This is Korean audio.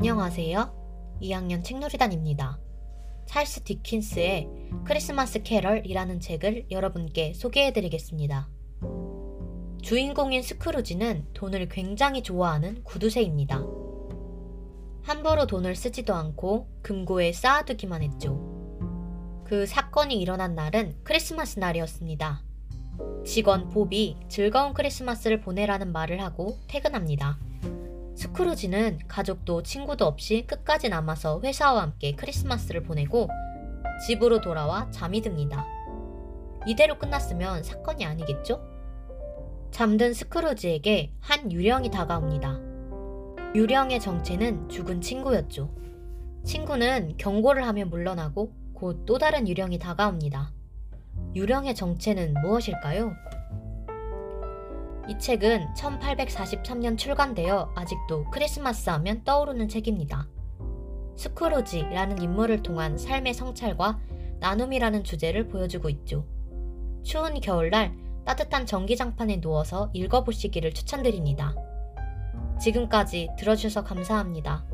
안녕하세요. 2학년 책놀이단입니다. 찰스 디킨스의 크리스마스 캐럴이라는 책을 여러분께 소개해 드리겠습니다. 주인공인 스크루지는 돈을 굉장히 좋아하는 구두쇠입니다. 함부로 돈을 쓰지도 않고 금고에 쌓아두기만 했죠. 그 사건이 일어난 날은 크리스마스 날이었습니다. 직원 봅이 즐거운 크리스마스를 보내라는 말을 하고 퇴근합니다. 스크루지는 가족도 친구도 없이 끝까지 남아서 회사와 함께 크리스마스를 보내고 집으로 돌아와 잠이 듭니다. 이대로 끝났으면 사건이 아니겠죠? 잠든 스크루지에게 한 유령이 다가옵니다. 유령의 정체는 죽은 친구였죠. 친구는 경고를 하며 물러나고 곧 또 다른 유령이 다가옵니다. 유령의 정체는 무엇일까요? 이 책은 1843년 출간되어 아직도 크리스마스 하면 떠오르는 책입니다. 스크루지라는 인물을 통한 삶의 성찰과 나눔이라는 주제를 보여주고 있죠. 추운 겨울날 따뜻한 전기장판에 누워서 읽어보시기를 추천드립니다. 지금까지 들어주셔서 감사합니다.